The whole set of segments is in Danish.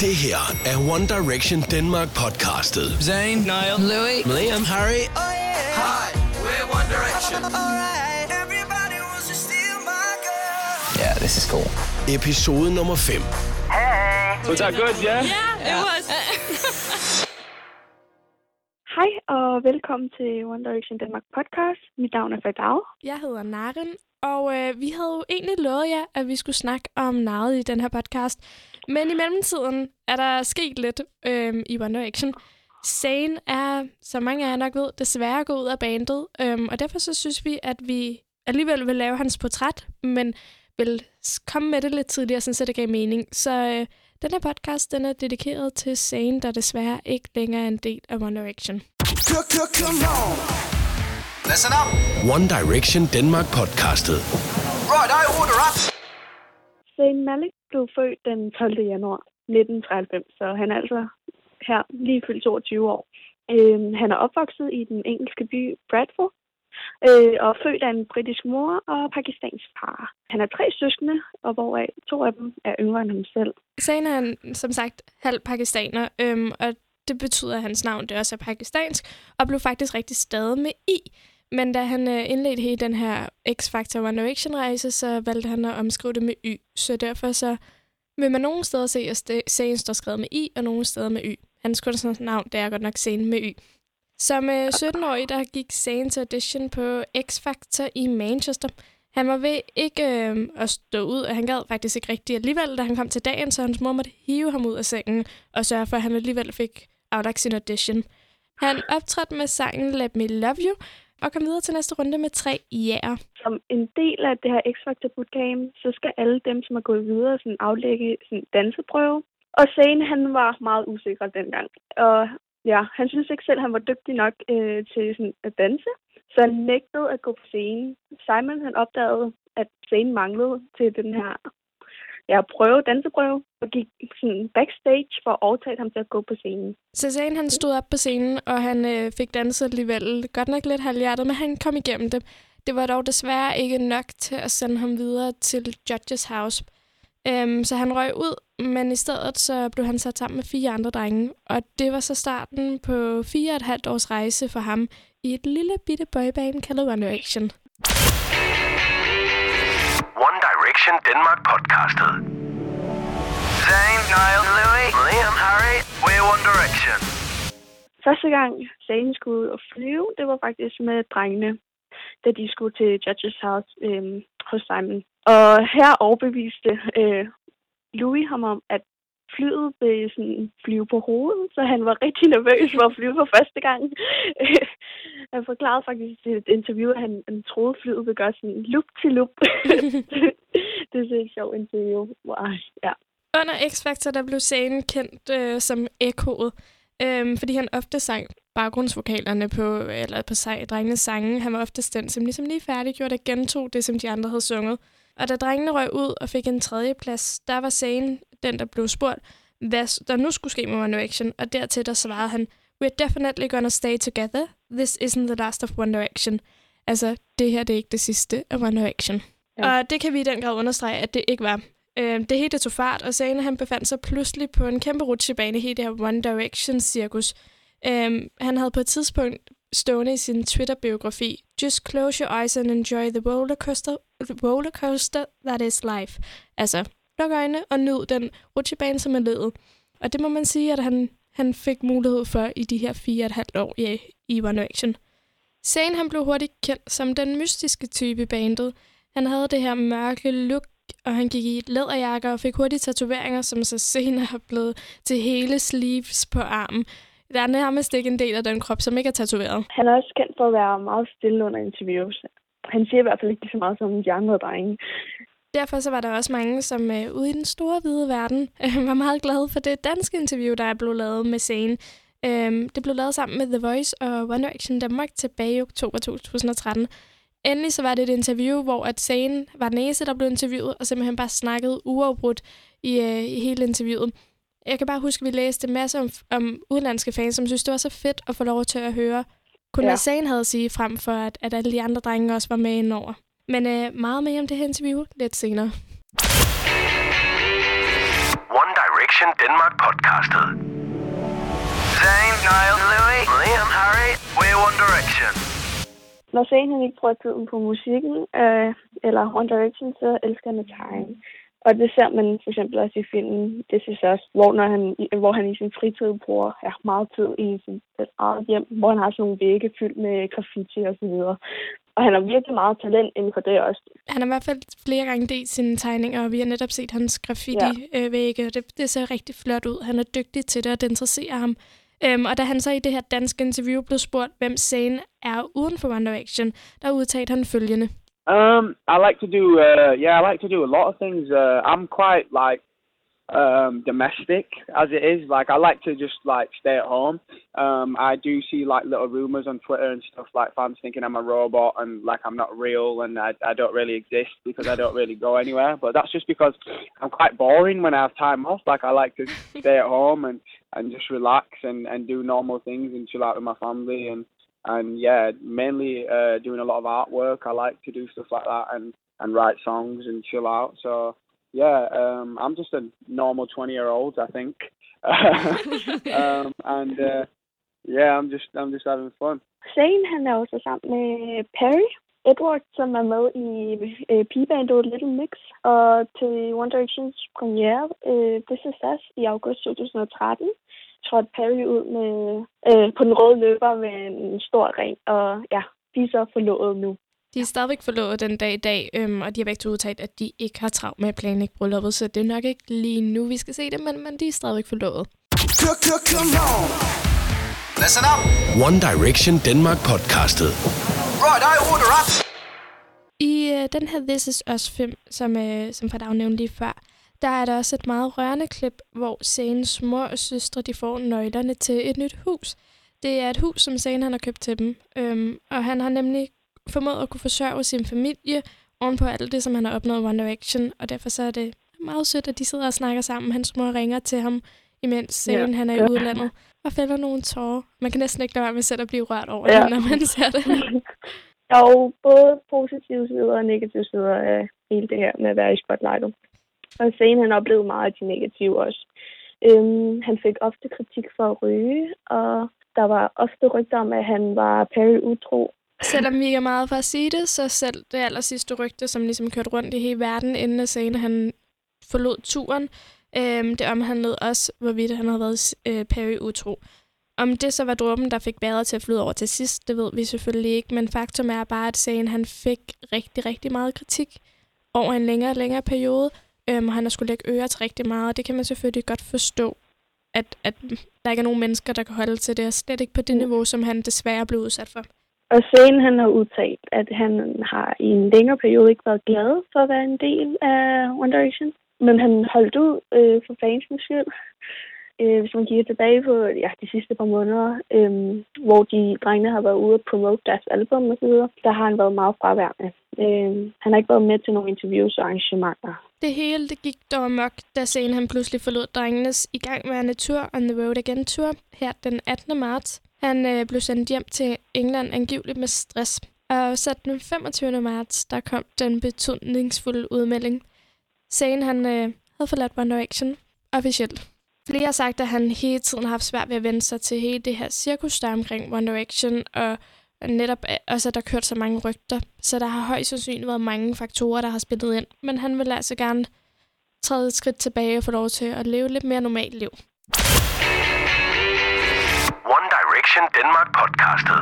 Det her er One Direction Denmark podcastet. Zayn, Niall, Louis. Liam, Harry Hi, we're One Direction. Yeah, this is cool. episode nummer 5. Was that good, yeah? Yeah, it was. Hej og velkommen til One Direction Danmark podcast. Mit navn er Fadao. Jeg hedder Naren, og øh, vi havde jo egentlig lovet jer, at vi skulle snakke om narret i den her podcast. Men i mellemtiden er der sket lidt øh, i One Direction. Sagen er, som mange af jer nok ved, desværre gået ud af bandet, Øh, og derfor så synes vi, at vi alligevel vil lave hans portræt, men vil komme med det lidt tidligere, så det gav mening. Så øh, den her podcast, den er dedikeret til Zayn, der desværre ikke længere er en del af One Direction. Listen up. One Direction Denmark podcastet. Right, I order up. Zayn Malik blev født den 12. januar 1993, så han er altså her lige fyldt 22 år. Øhm, han er opvokset i den engelske by Bradford, øh, og født af en britisk mor og pakistansk far. Han har tre søskende, og hvoraf to af dem er yngre end ham selv. Sagen er han, som sagt halv pakistaner, øhm, og det betyder, at hans navn det også er pakistansk, og blev faktisk rigtig stadig med I. Men da han øh, indledte hele den her X-Factor One Direction-rejse, så valgte han at omskrive det med Y. Så derfor så vil man nogle steder se, at sagen står skrevet med I, og nogle steder med Y. Hans kunstnernavn, navn, det er godt nok scenen med Y. Som øh, 17-årig, der gik Zayn til audition på X-Factor i Manchester. Han var ved ikke øh, at stå ud, og han gad faktisk ikke rigtigt alligevel, da han kom til dagen, så hans mor måtte hive ham ud af sengen og sørge for, at han alligevel fik aflagt sin audition. Han optrådte med sangen Let Me Love You, og kom videre til næste runde med tre ja'er. Som en del af det her X-Factor bootcamp, så skal alle dem, som er gået videre, sådan aflægge sådan danseprøve. Og Zane, han var meget usikker dengang. Og ja, han synes ikke selv, han var dygtig nok øh, til sådan, at danse. Så han nægtede at gå på scenen. Simon, han opdagede, at scenen manglede til den her ja, prøve, danseprøve, og gik sådan backstage for at overtale ham til at gå på scenen. Så Zayn han stod op på scenen, og han øh, fik danset alligevel. Godt nok lidt halvhjertet, men han kom igennem det. Det var dog desværre ikke nok til at sende ham videre til Judges House. Øhm, så han røg ud, men i stedet så blev han sat sammen med fire andre drenge. Og det var så starten på fire og et halvt års rejse for ham i et lille bitte boyband kaldet One Direction. One Direction Denmark podcastet. Zayn, Niall, Louis, Liam, Harry, we're One Direction. Første gang Zayn skulle ud og flyve, det var faktisk med drengene, da de skulle til Judges House øh, hos Simon. Og her overbeviste øh, Louis ham om, at flyet ville sådan flyve på hovedet, så han var rigtig nervøs for at flyve for første gang. han forklarede faktisk i et interview, at han, han troede, flyet ville gøre sådan loop til loop. det er så et sjovt interview. Wow, ja. Under X-Factor, der blev Zayn kendt øh, som Ekkoet, øhm, fordi han ofte sang baggrundsvokalerne på, eller på sej, drengenes sange. Han var ofte den, som ligesom lige færdiggjorde og gentog det, som de andre havde sunget. Og da drengene røg ud og fik en tredje plads, der var Zayn den, der blev spurgt, hvad der nu skulle ske med One Direction, og dertil der svarede han, We're definitely gonna stay together. This isn't the last of One Direction. Altså, det her det er ikke det sidste af One Direction. Ja. Og det kan vi i den grad understrege, at det ikke var. Øh, det hele tog fart, og Zayn han befandt sig pludselig på en kæmpe rutsjebane i det her One Direction-cirkus. Øh, han havde på et tidspunkt stående i sin Twitter-biografi, Just close your eyes and enjoy the rollercoaster, rollercoaster that is life. Altså, luk øjnene og nyd den rutsjebane, som er livet. Og det må man sige, at han, han fik mulighed for i de her fire og et halvt år i, i One Direction. Sagen han blev hurtigt kendt som den mystiske type i bandet. Han havde det her mørke look, og han gik i et læderjakke og fik hurtigt tatoveringer, som så senere er blevet til hele sleeves på armen. Der er nærmest ikke en del af den krop, som ikke er tatoveret. Han er også kendt for at være meget stille under interviews. Han siger i hvert fald ikke så meget som de andre drenge. Derfor så var der også mange, som øh, ude i den store hvide verden øh, var meget glade for det danske interview, der er blevet lavet med Zayn. Øh, det blev lavet sammen med The Voice og One Direction Danmark tilbage i oktober 2013. Endelig så var det et interview, hvor at Zayn var den eneste, der blev interviewet, og simpelthen bare snakkede uafbrudt i, øh, i hele interviewet. Jeg kan bare huske, at vi læste en masse om, om udenlandske fans, som synes, det var så fedt at få lov til at høre, kun Ja. hvad Zayn havde at sige, frem for at, at alle de andre drenge også var med indover. Men øh, meget mere om det her interview lidt senere. Direction Denmark podcastet. Zayn, Niall, Louis, Liam, Harry, we're One Direction. Når Zayn ikke bruger tiden på musikken, øh, eller One Direction, så elsker han at tegne. Og det ser man for eksempel også i filmen This Is Us, hvor, når han, hvor han i sin fritid bruger ja, meget tid i sit eget hjem, hvor han har sådan nogle vægge fyldt med graffiti og så videre. Og han har virkelig meget talent inden for det også. Han har i hvert fald flere gange delt sine tegninger, og vi har netop set hans graffiti-vægge. Ja. Det, det ser rigtig flot ud. Han er dygtig til det, og det interesserer ham. Um, og da han så i det her danske interview blev spurgt, hvem Zayn er uden for One Direction, der udtalte han følgende. Um, I like to do, uh, yeah, I like to do a lot of things. Uh, I'm quite like um, domestic as it is. Like I like to just like stay at home. Um, I do see like little rumors on Twitter and stuff like fans thinking I'm a robot and like I'm not real and I, I don't really exist because I don't really go anywhere. But that's just because I'm quite boring when I have time off. Like I like to stay at home and and just relax and and do normal things and chill out with my family and and yeah, mainly uh, doing a lot of artwork. I like to do stuff like that and and write songs and chill out. So yeah, um, I'm just a normal 20 year old, I think. um, and uh, yeah, I'm just I'm just having fun. Zayn han er også sammen med Perry Edward, som er med i øh, pigebandet Little Mix, og til One Directions premiere øh, This Is Us i august 2013 trådte Perry ud med øh, på den røde løber med en stor ring, og ja, de er så forlovet nu. De er stadigvæk forlovet den dag i dag, øhm, og de har begge udtalt, at de ikke har travlt med at planlægge brylluppet, så det er nok ikke lige nu, vi skal se det, men, men de er stadigvæk forlovet. Come on. Listen up. One Direction Denmark podcastet. Right, I order up. I øh, den her This Is Us-film, som, øh, som Fredag nævnte lige før, der er der også et meget rørende klip, hvor Zanes mor og søstre de får nøglerne til et nyt hus. Det er et hus, som Zane han har købt til dem, øhm, og han har nemlig formået at kunne forsørge sin familie oven på alt det, som han har opnået i One Direction, og derfor så er det meget sødt, at de sidder og snakker sammen. Hans mor ringer til ham, imens Zane ja. han er i udlandet, og fælder nogle tårer. Man kan næsten ikke lade være med selv at blive rørt over ja. det, når man ser det. Der er jo både positive sider og negative sider af hele det her med at være i spotlightet. Og Zane han oplevede meget af de negative også. Øhm, han fik ofte kritik for at ryge, og der var ofte rygter om, at han var Perry utro, Selvom vi ikke er meget for at sige det, så selv det aller sidste rygte, som ligesom kørte rundt i hele verden, inden Zane han forlod turen, øhm, det omhandlede også, hvorvidt han havde været øh, Perry utro. Om det så var dråben, der fik bæret til at flyde over til sidst, det ved vi selvfølgelig ikke, men faktum er bare, at Zane han fik rigtig, rigtig meget kritik over en længere og længere periode, øhm, og han har skulle lægge øre til rigtig meget, og det kan man selvfølgelig godt forstå, at, at der ikke er nogen mennesker, der kan holde til det, og slet ikke på det niveau, som han desværre blev udsat for. Og Zane han har udtalt, at han har i en længere periode ikke været glad for at være en del af One Direction. Men han holdt ud øh, for fansens skyld. Øh, hvis man kigger tilbage på ja, de sidste par måneder, øh, hvor de drengene har været ude og promote deres album og så videre, der har han været meget fraværende. Øh, han har ikke været med til nogle interviews og arrangementer. Det hele det gik dog mok, da scenen han pludselig forlod drengenes igangværende tur On The Road Again Tour her den 18. marts. Han øh, blev sendt hjem til England angiveligt med stress. Og så den 25. marts, der kom den betydningsfulde udmelding. Sagen han øh, havde forladt One Direction officielt. Flere har sagt, at han hele tiden har haft svært ved at vende sig til hele det her cirkus, der er omkring One Direction, og netop også, at der kørt så mange rygter. Så der har højst sandsynligt været mange faktorer, der har spillet ind. Men han vil altså gerne træde et skridt tilbage og få lov til at leve lidt mere normalt liv. One Direction Denmark podcastet.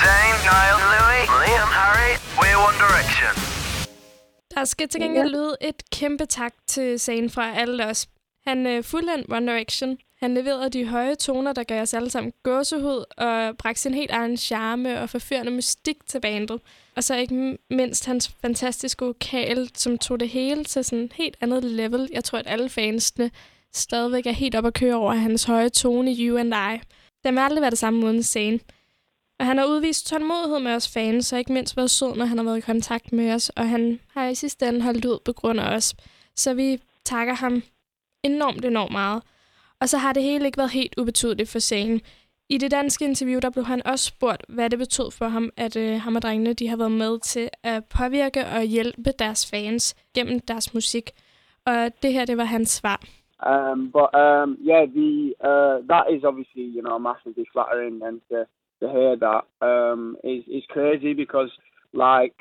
Zayn, Niall, Louis, Liam, Harry, we're One Direction. Der skal til gengæld lyde et kæmpe tak til Zayn fra alle os. Han øh, fuldendte One Direction. Han leverede de høje toner, der gav os alle sammen gåsehud, og bragte sin helt egen charme og forførende mystik til bandet. Og så ikke mindst hans fantastiske vokal, som tog det hele til sådan et helt andet level. Jeg tror, at alle fansene stadigvæk er helt op at køre over hans høje tone i You and I. Det må aldrig være det samme uden scene. Og han har udvist tålmodighed med os fans, og ikke mindst været sød, når han har været i kontakt med os, og han har i sidste ende holdt ud på grund af os. Så vi takker ham enormt, enormt meget. Og så har det hele ikke været helt ubetydeligt for scenen. I det danske interview, der blev han også spurgt, hvad det betød for ham, at øh, ham og drengene de har været med til at påvirke og hjælpe deres fans gennem deres musik. Og det her, det var hans svar. Um, but um, yeah, the uh, that is obviously you know massively flattering, and to, to hear that um, is is crazy because like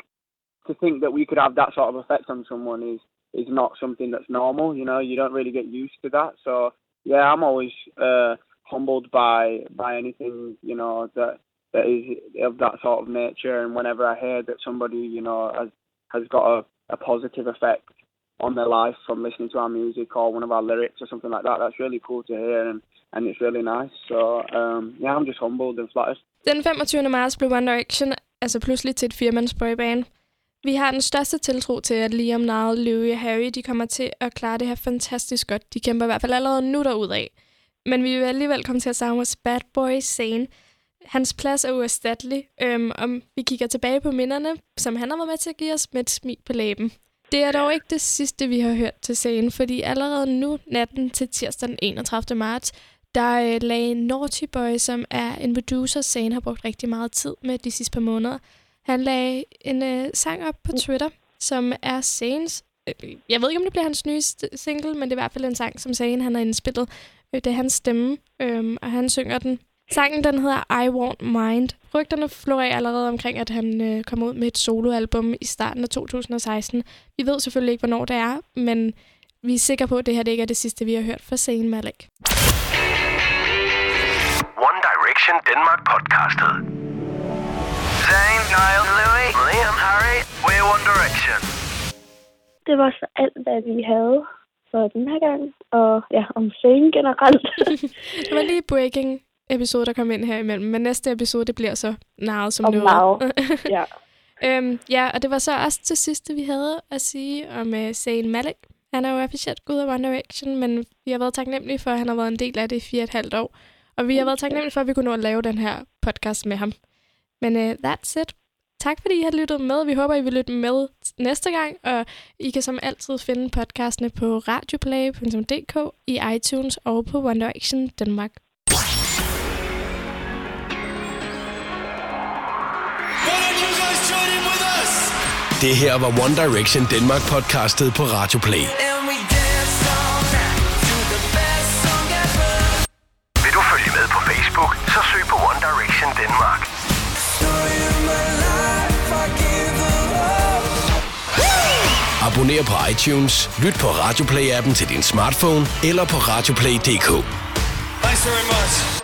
to think that we could have that sort of effect on someone is is not something that's normal. You know, you don't really get used to that. So yeah, I'm always uh, humbled by by anything you know that that is of that sort of nature. And whenever I hear that somebody you know has has got a, a positive effect on their life from listening to our music or one of our lyrics or something like that, that's really cool to hear and and it's really nice. So um, yeah, I'm just humbled and flattered. Den 25. marts blev One Direction altså pludselig til et firmands boyband. Vi har den største tiltro til, at Liam, Niall, Louis og Harry de kommer til at klare det her fantastisk godt. De kæmper i hvert fald allerede nu af. Men vi vil alligevel komme til at savne vores bad boy scene. Hans plads er uerstattelig, øhm, om vi kigger tilbage på minderne, som han har været med til at give os med et smil på læben. Det er dog ikke det sidste, vi har hørt til scenen, fordi allerede nu, natten til tirsdag den 31. marts, der øh, lagde Naughty Boy, som er en producer, scene har brugt rigtig meget tid med de sidste par måneder. Han lagde en øh, sang op på Twitter, som er Sanes. Øh, jeg ved ikke, om det bliver hans nye single, men det er i hvert fald en sang, som Sane han har indspillet. Øh, det er hans stemme, øh, og han synger den. Sangen den hedder I Want Mind. Rygterne florerer allerede omkring, at han øh, kommer ud med et soloalbum i starten af 2016. Vi ved selvfølgelig ikke, hvornår det er, men vi er sikre på, at det her det ikke er det sidste, vi har hørt fra Zayn Malik. One Direction Denmark podcastet. One Direction. Det var så alt, hvad vi havde for den her gang. Og ja, om Zayn generelt. det var lige breaking episode, der kom ind her imellem. Men næste episode, det bliver så Niall som noget. ja. øhm, ja, og det var så også til sidste, vi havde at sige om uh, Zayn Malik. Han er jo officielt gået af One Direction, men vi har været taknemmelige for, at han har været en del af det i fire et halvt år. Og vi har været taknemmelige for, at vi kunne nå at lave den her podcast med ham. Men uh, that's it. Tak fordi I har lyttet med. Vi håber, I vil lytte med næste gang, og I kan som altid finde podcastene på radioplay.dk, i iTunes og på One Direction Danmark. Det her var One Direction Danmark podcastet på Radio Play. Abonner på iTunes, lyt på Radioplay-appen til din smartphone eller på radioplay.dk. Thanks very much.